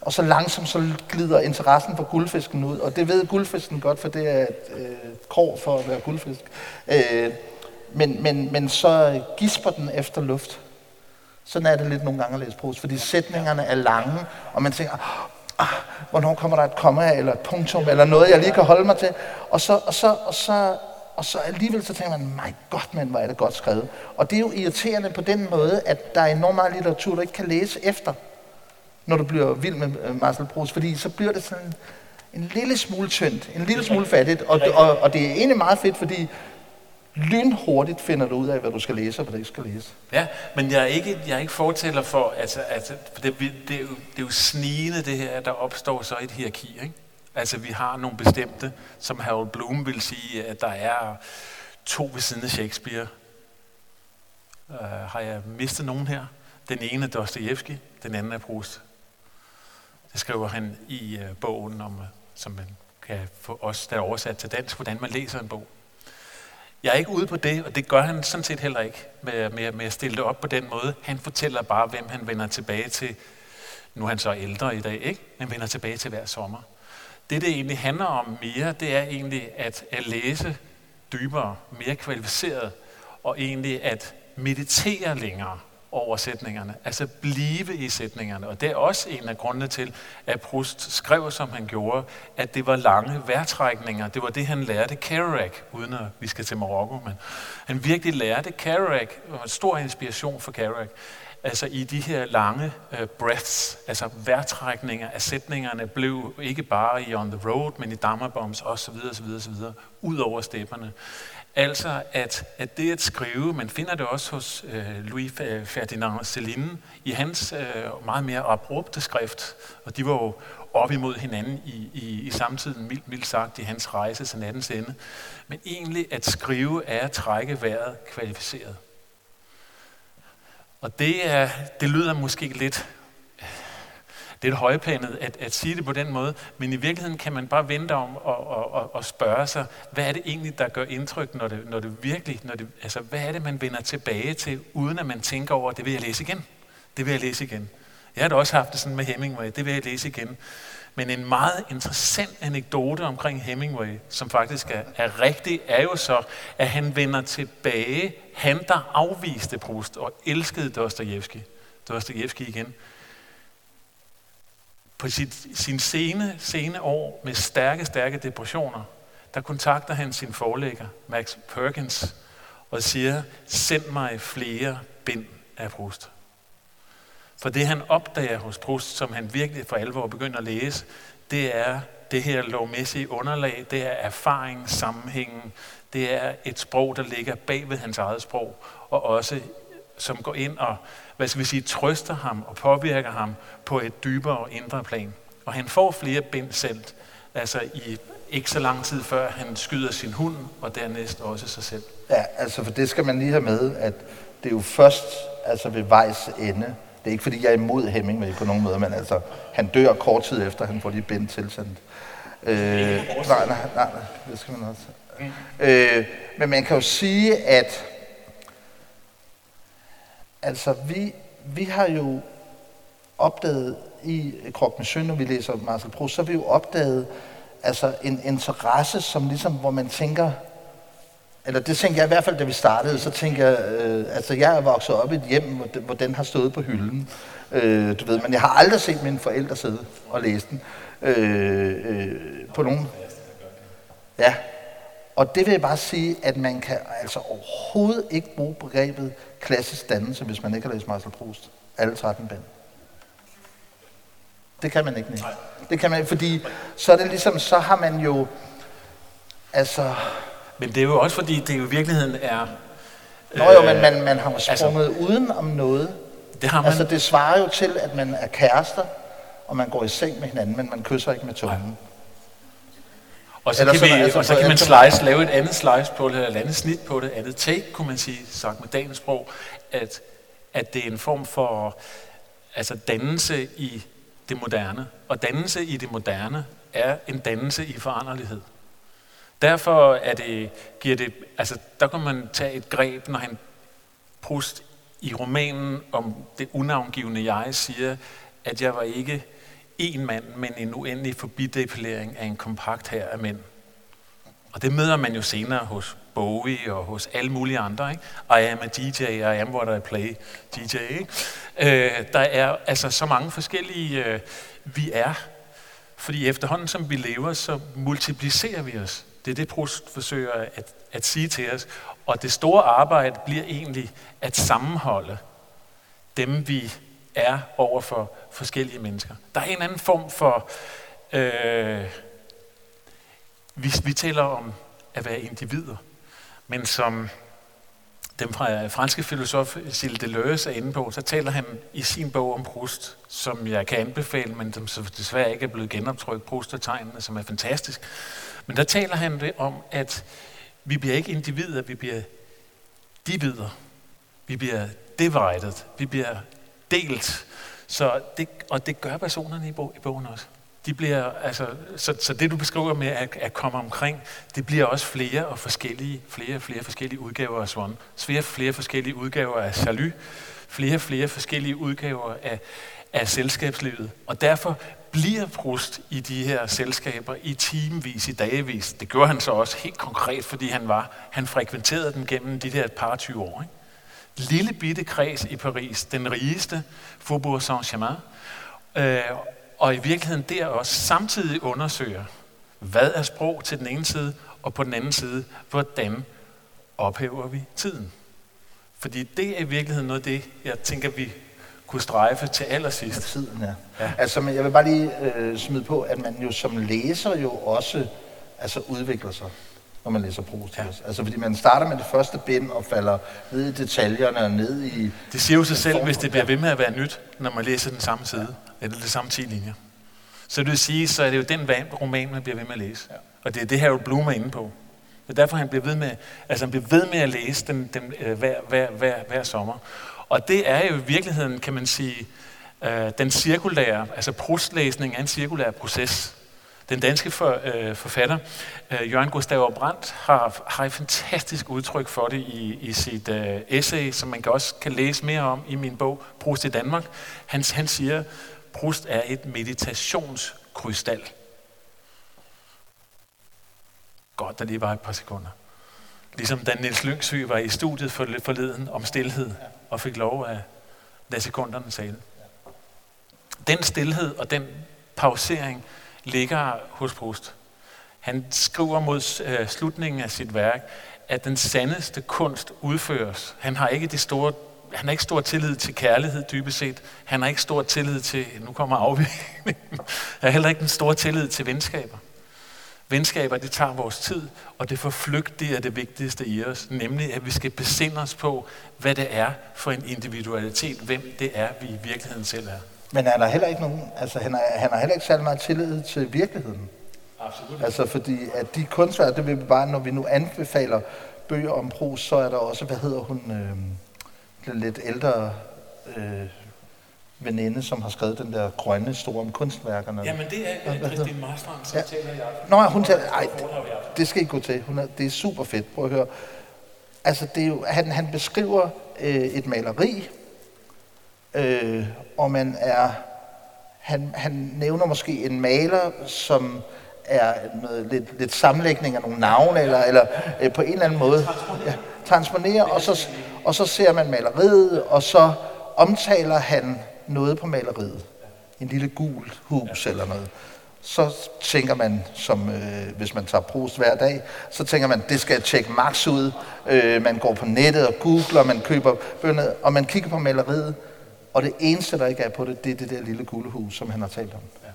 B: og så langsomt så glider interessen for guldfisken ud. Og det ved guldfisken godt, for det er et øh, krog for at være guldfisk. Øh, men, men, men så øh, gisper den efter luft. Sådan er det lidt nogle gange at læse pros, fordi sætningerne er lange, og man tænker, ah, hvornår kommer der et komma eller et punktum, eller noget, jeg lige kan holde mig til. Og så, og så, og så, og så alligevel så tænker man, my god, men hvor er det godt skrevet. Og det er jo irriterende på den måde, at der er enormt meget litteratur, du ikke kan læse efter, når du bliver vild med øh, Marcel Proust, fordi så bliver det sådan en lille smule tyndt, en lille smule fattigt, og, og, og det er egentlig meget fedt, fordi lynhurtigt finder du ud af, hvad du skal læse og hvad du ikke skal læse.
C: Ja, men jeg er ikke, jeg er ikke fortæller for, altså, altså for det, det, er jo, det er jo snigende det her, at der opstår så et hierarki. Ikke? Altså vi har nogle bestemte, som Harold Bloom vil sige, at der er to ved siden af Shakespeare. Uh, har jeg mistet nogen her? Den ene er Dostoyevsky, den anden er Proust. Det skriver han i uh, bogen, om, øh, som man kan få os, der er oversat til dansk, hvordan man læser en bog. Jeg er ikke ude på det, og det gør han sådan set heller ikke med, med, med at stille det op på den måde. Han fortæller bare, hvem han vender tilbage til. Nu er han så ældre i dag, ikke? Men vender tilbage til hver sommer. Det, det egentlig handler om mere, det er egentlig at, at læse dybere, mere kvalificeret, og egentlig at meditere længere over sætningerne, altså blive i sætningerne. Og det er også en af grundene til, at Proust skrev, som han gjorde, at det var lange værtrækninger. Det var det, han lærte Kerouac, uden at vi skal til Marokko, men han virkelig lærte Kerouac, og en stor inspiration for Kerouac, altså i de her lange uh, breaths, altså værtrækninger af sætningerne, blev ikke bare i On the Road, men i Dammerbombs osv. osv., osv. ud over stepperne. Altså, at, at det at skrive, man finder det også hos øh, Louis Ferdinand Céline, i hans øh, meget mere abrupte skrift, og de var jo op imod hinanden i, i, i samtiden, mildt, mildt sagt, i hans rejse til nattens ende. Men egentlig at skrive er at trække vejret kvalificeret. Og det, er, det lyder måske lidt lidt højplanet at, at sige det på den måde, men i virkeligheden kan man bare vente om og, og, og, og spørge sig, hvad er det egentlig, der gør indtryk, når det, når det virkelig, når det, altså hvad er det, man vender tilbage til, uden at man tænker over, det vil jeg læse igen, det vil jeg læse igen. Jeg har da også haft det sådan med Hemingway, det vil jeg læse igen. Men en meget interessant anekdote omkring Hemingway, som faktisk er, er rigtig, er jo så, at han vender tilbage, han der afviste Proust og elskede Dostojevski, Dostojevski igen, på sit, sin sene, sene år med stærke, stærke depressioner, der kontakter han sin forlægger, Max Perkins, og siger, send mig flere bind af Proust. For det han opdager hos Proust, som han virkelig for alvor begynder at læse, det er det her lovmæssige underlag, det er erfaring, sammenhængen, det er et sprog, der ligger bag ved hans eget sprog, og også som går ind og hvad skal vi sige, trøster ham og påvirker ham på et dybere og indre plan. Og han får flere bind selv, altså i ikke så lang tid før han skyder sin hund, og dernæst også sig selv.
B: Ja, altså for det skal man lige have med, at det er jo først altså ved vejs ende. Det er ikke fordi, jeg er imod Hemingway på nogen måde, men altså, han dør kort tid efter, han får de bind tilsendt. Øh, nej, nej, nej, nej, det skal man også. Mm. Øh, men man kan jo sige, at Altså, vi, vi har jo opdaget i Krok med Søn, når vi læser Marcel Proust, så har vi jo opdaget altså, en interesse, som ligesom, hvor man tænker, eller det tænkte jeg i hvert fald, da vi startede, så tænker jeg, øh, altså jeg er vokset op i et hjem, hvor, hvor den har stået på hylden, øh, du ved, men jeg har aldrig set mine forældre sidde og læse den øh, øh, på nogen. Ja, og det vil jeg bare sige, at man kan altså overhovedet ikke bruge begrebet klassisk dannelse, hvis man ikke har læst Marcel Proust. alle 13 bind. Det kan man ikke, nej. Det kan man ikke, fordi så er det ligesom, så har man jo, altså...
C: Men det er jo også fordi, det jo i virkeligheden er...
B: Nå jo, men man, man har jo altså- sprunget altså, uden om noget.
C: Det har man.
B: Altså det svarer jo til, at man er kærester, og man går i seng med hinanden, men man kysser ikke med tungen.
C: Og så, kan, vi, altså, og så kan man slice, lave et andet slice på det, eller et andet snit på det, andet take, kunne man sige, sagt med dagens sprog, at, at det er en form for altså dannelse i det moderne. Og dannelse i det moderne er en dannelse i foranderlighed. Derfor er det, giver det, altså der kan man tage et greb, når han Proust i romanen om det unavngivende jeg siger, at jeg var ikke en mand, men en uendelig forbidepilering af en kompakt her af mænd. Og det møder man jo senere hos Bowie og hos alle mulige andre. Ikke? I am a DJ, I am what I play, DJ. Ikke? Øh, der er altså så mange forskellige øh, vi er. Fordi efterhånden som vi lever, så multiplicerer vi os. Det er det, Proust forsøger at, at sige til os. Og det store arbejde bliver egentlig at sammenholde dem, vi er over for forskellige mennesker. Der er en anden form for... Øh, vi, vi taler om at være individer, men som den øh, franske filosof Gilles Deleuze er inde på, så taler han i sin bog om Proust, som jeg kan anbefale, men som desværre ikke er blevet genoptrykt, Proust og tegnene, som er fantastisk. Men der taler han det om, at vi bliver ikke individer, vi bliver divider. Vi bliver divided, vi bliver delt. Så det, og det gør personerne i, bog, i bogen også. De bliver, altså, så, så det du beskriver med at, at komme omkring, det bliver også flere og forskellige, flere og flere forskellige udgaver af Swan. Flere flere forskellige udgaver af Salut. Flere og flere forskellige udgaver af, af selskabslivet. Og derfor bliver Proust i de her selskaber i timevis, i dagevis. Det gjorde han så også helt konkret, fordi han var, han frekventerede dem gennem de der par 20 år. Ikke? Lille bitte kreds i Paris, den rigeste, Faubourg Saint-Germain, øh, og i virkeligheden der også samtidig undersøger, hvad er sprog til den ene side, og på den anden side, hvordan ophæver vi tiden. Fordi det er i virkeligheden noget af det, jeg tænker, vi kunne strejfe til allersidst.
B: Tiden, ja. ja. Altså, men jeg vil bare lige øh, smide på, at man jo som læser jo også altså, udvikler sig når man læser Proust. Ja. Altså fordi man starter med det første bind og falder ned i detaljerne og ned i...
C: Det siger jo sig selv, hvis det bliver ved med at være nyt, når man læser den samme side, eller det samme 10 linjer. Så det vil sige, så er det jo den roman, man bliver ved med at læse. Ja. Og det er det her, Bloom er inde på. Det er derfor, han bliver ved med, altså han bliver ved med at læse den, den øh, hver, hver, hver, hver sommer. Og det er jo i virkeligheden, kan man sige, øh, den cirkulære, altså Proust-læsning er en cirkulær proces. Den danske for, øh, forfatter, øh, Jørgen Gustav Brandt, har, har et fantastisk udtryk for det i, i sit øh, essay, som man kan også kan læse mere om i min bog, Proust i Danmark. Han, han siger, Proust er et meditationskrystal. Godt, der lige var et par sekunder. Ligesom da Niels Lyngsø var i studiet for, forleden om stillhed, og fik lov at lade sekunderne tale. Den stillhed og den pausering ligger hos Proust. Han skriver mod øh, slutningen af sit værk, at den sandeste kunst udføres. Han har ikke det store han har ikke stor tillid til kærlighed dybest set. Han har ikke stor tillid til, nu kommer afviklingen, han har heller ikke en stor tillid til venskaber. Venskaber, det tager vores tid, og det forflygtige er det vigtigste i os, nemlig at vi skal besinde os på, hvad det er for en individualitet, hvem det er, vi i virkeligheden selv er.
B: Men han har heller ikke nogen, altså han har, han har heller ikke særlig meget tillid til virkeligheden.
C: Absolut.
B: Altså fordi at de kunstværker, det vil vi bare, når vi nu anbefaler bøger om Proust, så er der også, hvad hedder hun, øh, den lidt ældre øh, veninde, som har skrevet den der grønne store om kunstværkerne.
C: Jamen det er Christine Marstrand, som ja. taler i aften.
B: Nå, hun taler, ej, det skal I gå til. Hun er, det er super fedt. Prøv at høre. Altså, det er jo, han, han beskriver øh, et maleri, øh, og man er, han, han nævner måske en maler, som er noget, lidt, lidt sammenlægning af nogle navne, eller, eller øh, på en eller anden måde ja, transponerer, og så, og så ser man maleriet, og så omtaler han noget på maleriet. En lille gul hus eller noget. Så tænker man, som øh, hvis man tager Proust hver dag, så tænker man, det skal tjekke max ud. Øh, man går på nettet og googler, man køber bønder, og man kigger på maleriet, Og det eneste, der ikke er på det, det er det der lille guldehus, som han har talt om.
C: Ja.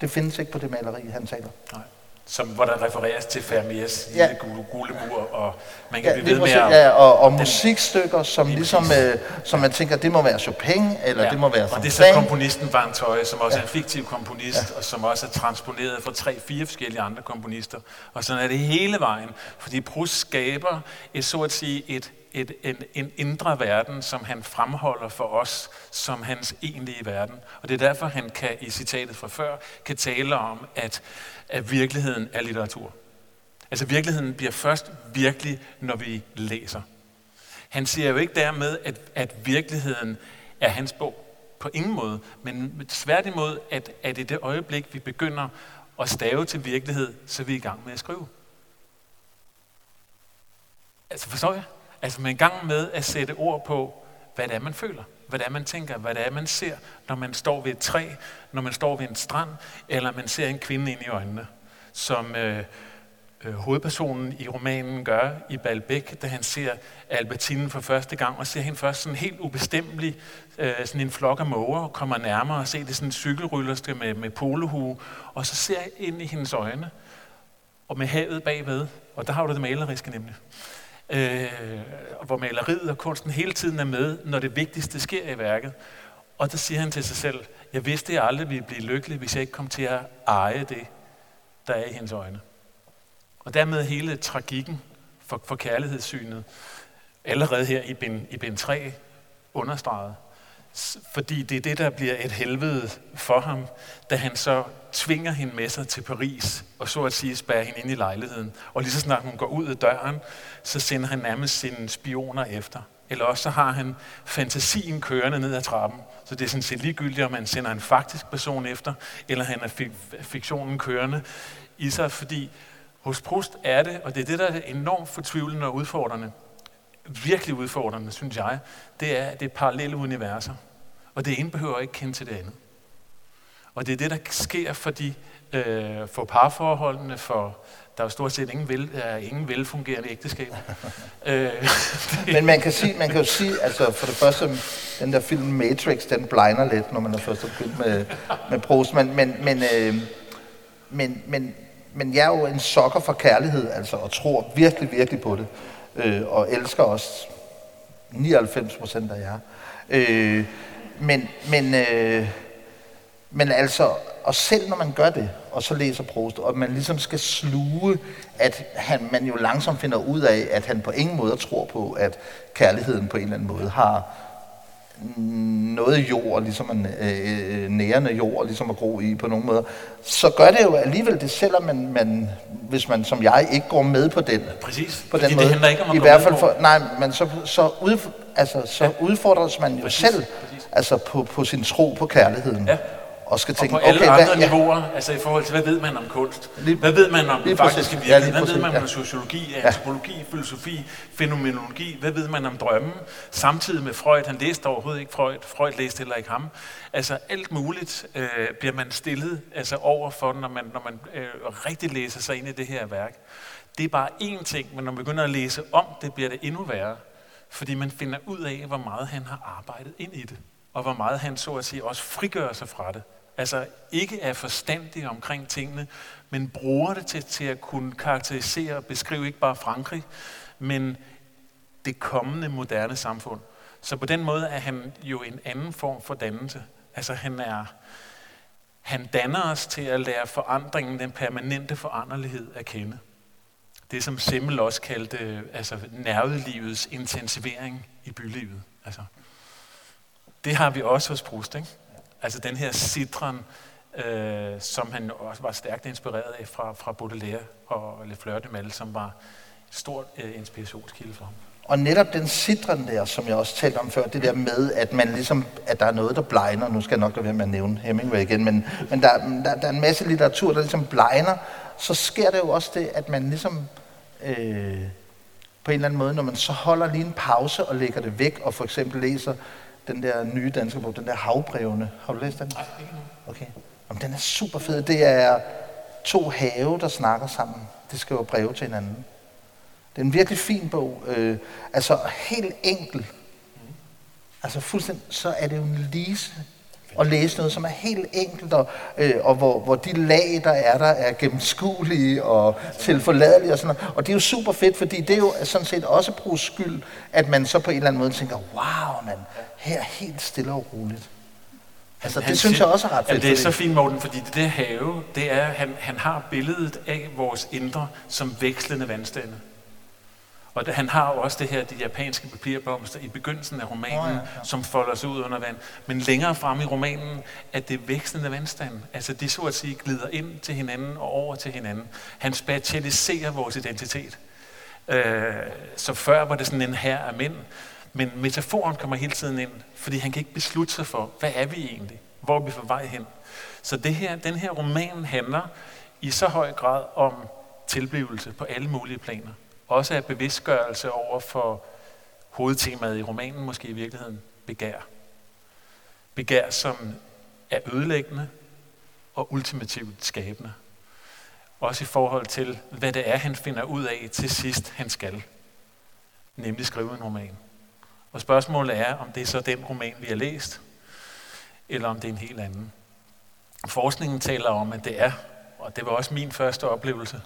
B: Det findes ikke på det maleri, han taler.
C: Nej. Som, hvor der refereres til Fermiers
B: Ja.
C: lille gule, gule mur, og man kan
B: Ja,
C: blive ved med at...
B: ja, og, og
C: den-
B: musikstykker, som
C: Lige
B: ligesom, øh, som man tænker, det må være Chopin, eller det må være
C: og det er så komponisten Vantøje, som også er en fiktiv komponist, ja. og som også er transponeret fra tre-fire forskellige andre komponister. Og sådan er det hele vejen, fordi Proust skaber et, så at sige, et, et, en, en indre verden, som han fremholder for os som hans egentlige verden. Og det er derfor, han kan i citatet fra før, kan tale om, at, at virkeligheden er litteratur. Altså virkeligheden bliver først virkelig, når vi læser. Han siger jo ikke dermed, at, at virkeligheden er hans bog. På ingen måde. Men tværtimod, at, at i det øjeblik, vi begynder at stave til virkelighed, så er vi i gang med at skrive. Altså forstår jeg? Altså man er i gang med at sætte ord på, hvad det er, man føler. Hvad det er, man tænker. Hvad det er, man ser, når man står ved et træ, når man står ved en strand, eller man ser en kvinde ind i øjnene. Som øh, øh, hovedpersonen i romanen gør i Balbæk, da han ser Albertine for første gang, og ser hende først sådan helt ubestemmelig, øh, sådan en flok af måger, og kommer nærmere og ser det sådan en cykelryllerske med, med polohue, og så ser jeg ind i hendes øjne, og med havet bagved, og der har du det maleriske nemlig. Øh, hvor maleriet og kunsten hele tiden er med, når det vigtigste sker i værket. Og der siger han til sig selv, jeg vidste, jeg aldrig ville blive lykkelig, hvis jeg ikke kom til at eje det, der er i hendes øjne. Og dermed hele tragikken for, for kærlighedssynet, allerede her i bind, i bind 3, understreget. Fordi det er det, der bliver et helvede for ham, da han så tvinger hende med sig til Paris, og så at sige spærer hende ind i lejligheden. Og lige så snart hun går ud af døren, så sender han nærmest sine spioner efter. Eller også så har han fantasien kørende ned ad trappen. Så det er sådan set ligegyldigt, om man sender en faktisk person efter, eller han er fiktionen kørende i sig, fordi hos Proust er det, og det er det, der er enormt fortvivlende og udfordrende, virkelig udfordrende, synes jeg, det er, at det er parallelle universer. Og det ene behøver ikke kende til det andet. Og det er det, der sker for, de, øh, for parforholdene, for der er jo stort set ingen, vel, er ingen velfungerende ægteskab. øh,
B: Men man kan, sige, man kan jo sige, altså for det første, den der film Matrix, den blinder lidt, når man er først begyndt med, med Proust. Men, men, men, øh, men, men, men jeg er jo en sokker for kærlighed, altså, og tror virkelig, virkelig på det. Øh, og elsker også 99 procent af jer. Øh, men, men, øh, men altså, og selv når man gør det, og så læser Prost, og man ligesom skal sluge, at han, man jo langsomt finder ud af, at han på ingen måde tror på, at kærligheden på en eller anden måde har noget jord, ligesom en øh, nærende jord, ligesom at gro i på nogle måder, så gør det jo alligevel det, selvom man, man, hvis man som jeg ikke går med på den,
C: præcis,
B: på den
C: det
B: måde.
C: handler ikke om at
B: I hvert fald for, nej, men så, så, ud, altså, så udfordres man jo
C: Præcis,
B: selv
C: præcis.
B: altså på, på sin tro på kærligheden.
C: Ja.
B: Og skal
C: Og
B: tænke,
C: på alle
B: okay,
C: andre
B: hvad, ja,
C: niveauer, altså i forhold til, hvad ved man om kunst?
B: Lige-
C: hvad ved man om den faktiske.
B: Ja,
C: virkelighed?
B: lige
C: hvad ved man
B: præcis,
C: om
B: ja.
C: sociologi, antropologi, filosofi, fænomenologi? Hvad ved man om drømmen? Samtidig med Freud, han læste overhovedet ikke Freud, Freud læste heller ikke ham. Altså alt muligt øh, bliver man stillet altså, over for, når man, når man øh, rigtig læser sig ind i det her værk. Det er bare én ting, men når man begynder at læse om det, bliver det endnu værre. Fordi man finder ud af, hvor meget han har arbejdet ind i det. Og hvor meget han så at sige også frigør sig fra det. Altså ikke er forstandig omkring tingene, men bruger det til, til at kunne karakterisere og beskrive ikke bare Frankrig, men det kommende moderne samfund. Så på den måde er han jo en anden form for dannelse. Altså han er, han danner os til at lære forandringen, den permanente foranderlighed at kende. Det som Simmel også kaldte altså nervelivets intensivering i bylivet. Altså, det har vi også hos Proust, ikke? Altså den her citron, øh, som han også var stærkt inspireret af fra, fra Baudelaire og Le Fleur de Mal, som var en stor øh, inspirationskilde for ham.
B: Og netop den citron der, som jeg også talte om før, det der med, at man ligesom, at der er noget, der blegner. Nu skal jeg nok lade være med at nævne Hemingway igen, men, men der, der, der er en masse litteratur, der ligesom blegner. Så sker det jo også det, at man ligesom øh, på en eller anden måde, når man så holder lige en pause og lægger det væk, og for eksempel læser den der nye danske bog, den der havbrevene. Har du læst den?
C: Nej, ikke.
B: Okay. Jamen, den er super fed. Det er to have, der snakker sammen. De skriver breve til hinanden. Det er en virkelig fin bog. Øh, altså helt enkel. altså fuldstændig, så er det jo en lise at læse noget, som er helt enkelt, og, øh, og hvor, hvor de lag, der er der, er gennemskuelige og tilforladelige og sådan noget. Og det er jo super fedt, fordi det er jo sådan set også brugt skyld, at man så på en eller anden måde tænker, wow, man, her er helt stille og roligt. Altså, det han synes jeg også er ret fedt.
C: Det er så fint, Morten, fordi det der have, det er, han, han har billedet af vores indre som vekslende vandstande. Og det, han har jo også det her, de japanske papirblomster i begyndelsen af romanen, oh, ja, ja. som folder sig ud under vand. Men længere frem i romanen, at det vekslende vandstand, altså de så at sige glider ind til hinanden og over til hinanden. Han spatialiserer vores identitet. Øh, så før var det sådan en her af mænd, men metaforen kommer hele tiden ind, fordi han kan ikke beslutte sig for, hvad er vi egentlig? Hvor er vi på vej hen? Så det her, den her roman handler i så høj grad om tilblivelse på alle mulige planer. Også af bevidstgørelse over for hovedtemaet i romanen, måske i virkeligheden, begær. Begær, som er ødelæggende og ultimativt skabende. Også i forhold til, hvad det er, han finder ud af til sidst, han skal. Nemlig skrive en roman. Og spørgsmålet er, om det er så den roman, vi har læst, eller om det er en helt anden. Forskningen taler om, at det er, og det var også min første oplevelse,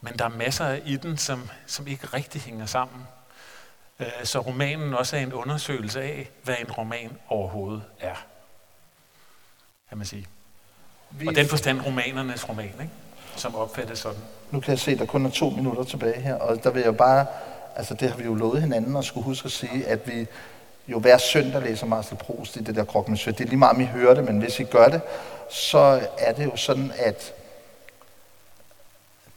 C: men der er masser i den, som, som ikke rigtig hænger sammen. Øh, så romanen også er en undersøgelse af, hvad en roman overhovedet er. Kan man sige. Vi... Og den forstand romanernes roman, ikke? som opfattes sådan.
B: Nu kan jeg se, at der kun er to minutter tilbage her, og der vil jeg bare altså det har vi jo lovet hinanden at skulle huske at sige, at vi jo hver søndag læser Marcel Proust i det der Krok Det er lige meget, om I hører det, men hvis I gør det, så er det jo sådan, at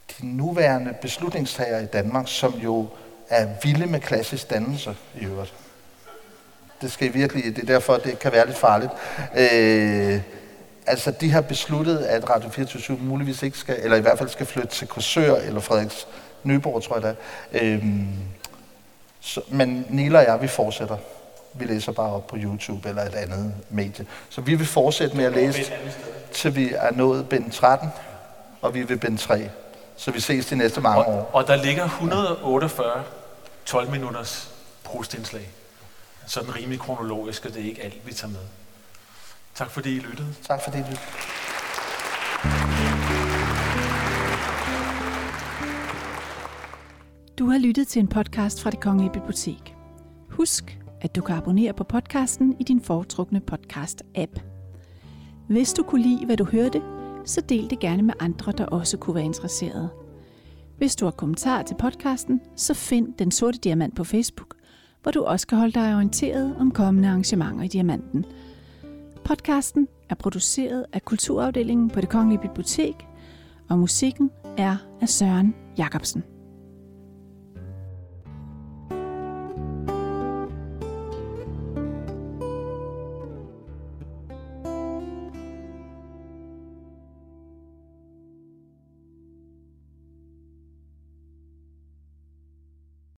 B: de nuværende beslutningstagere i Danmark, som jo er vilde med klassisk dannelse i øvrigt. Det skal I virkelig, det er derfor, det kan være lidt farligt. Øh, altså, de har besluttet, at Radio 24 muligvis ikke skal, eller i hvert fald skal flytte til Korsør eller Frederiks Nyborg, tror jeg da. Øhm, så, men Nila og jeg, vi fortsætter. Vi læser bare op på YouTube eller et andet medie. Så vi vil fortsætte med at læse, til vi er nået bind 13, og vi vil bind 3. Så vi ses de næste mange
C: og,
B: år.
C: Og der ligger 148 12 minutters prostindslag. Sådan rimelig kronologisk, og det er ikke alt, vi tager med. Tak fordi I lyttede.
B: Tak fordi I lyttede.
A: Du har lyttet til en podcast fra det Kongelige Bibliotek. Husk, at du kan abonnere på podcasten i din foretrukne podcast-app. Hvis du kunne lide, hvad du hørte, så del det gerne med andre, der også kunne være interesserede. Hvis du har kommentar til podcasten, så find Den Sorte Diamant på Facebook, hvor du også kan holde dig orienteret om kommende arrangementer i Diamanten. Podcasten er produceret af Kulturafdelingen på det Kongelige Bibliotek, og musikken er af Søren Jacobsen.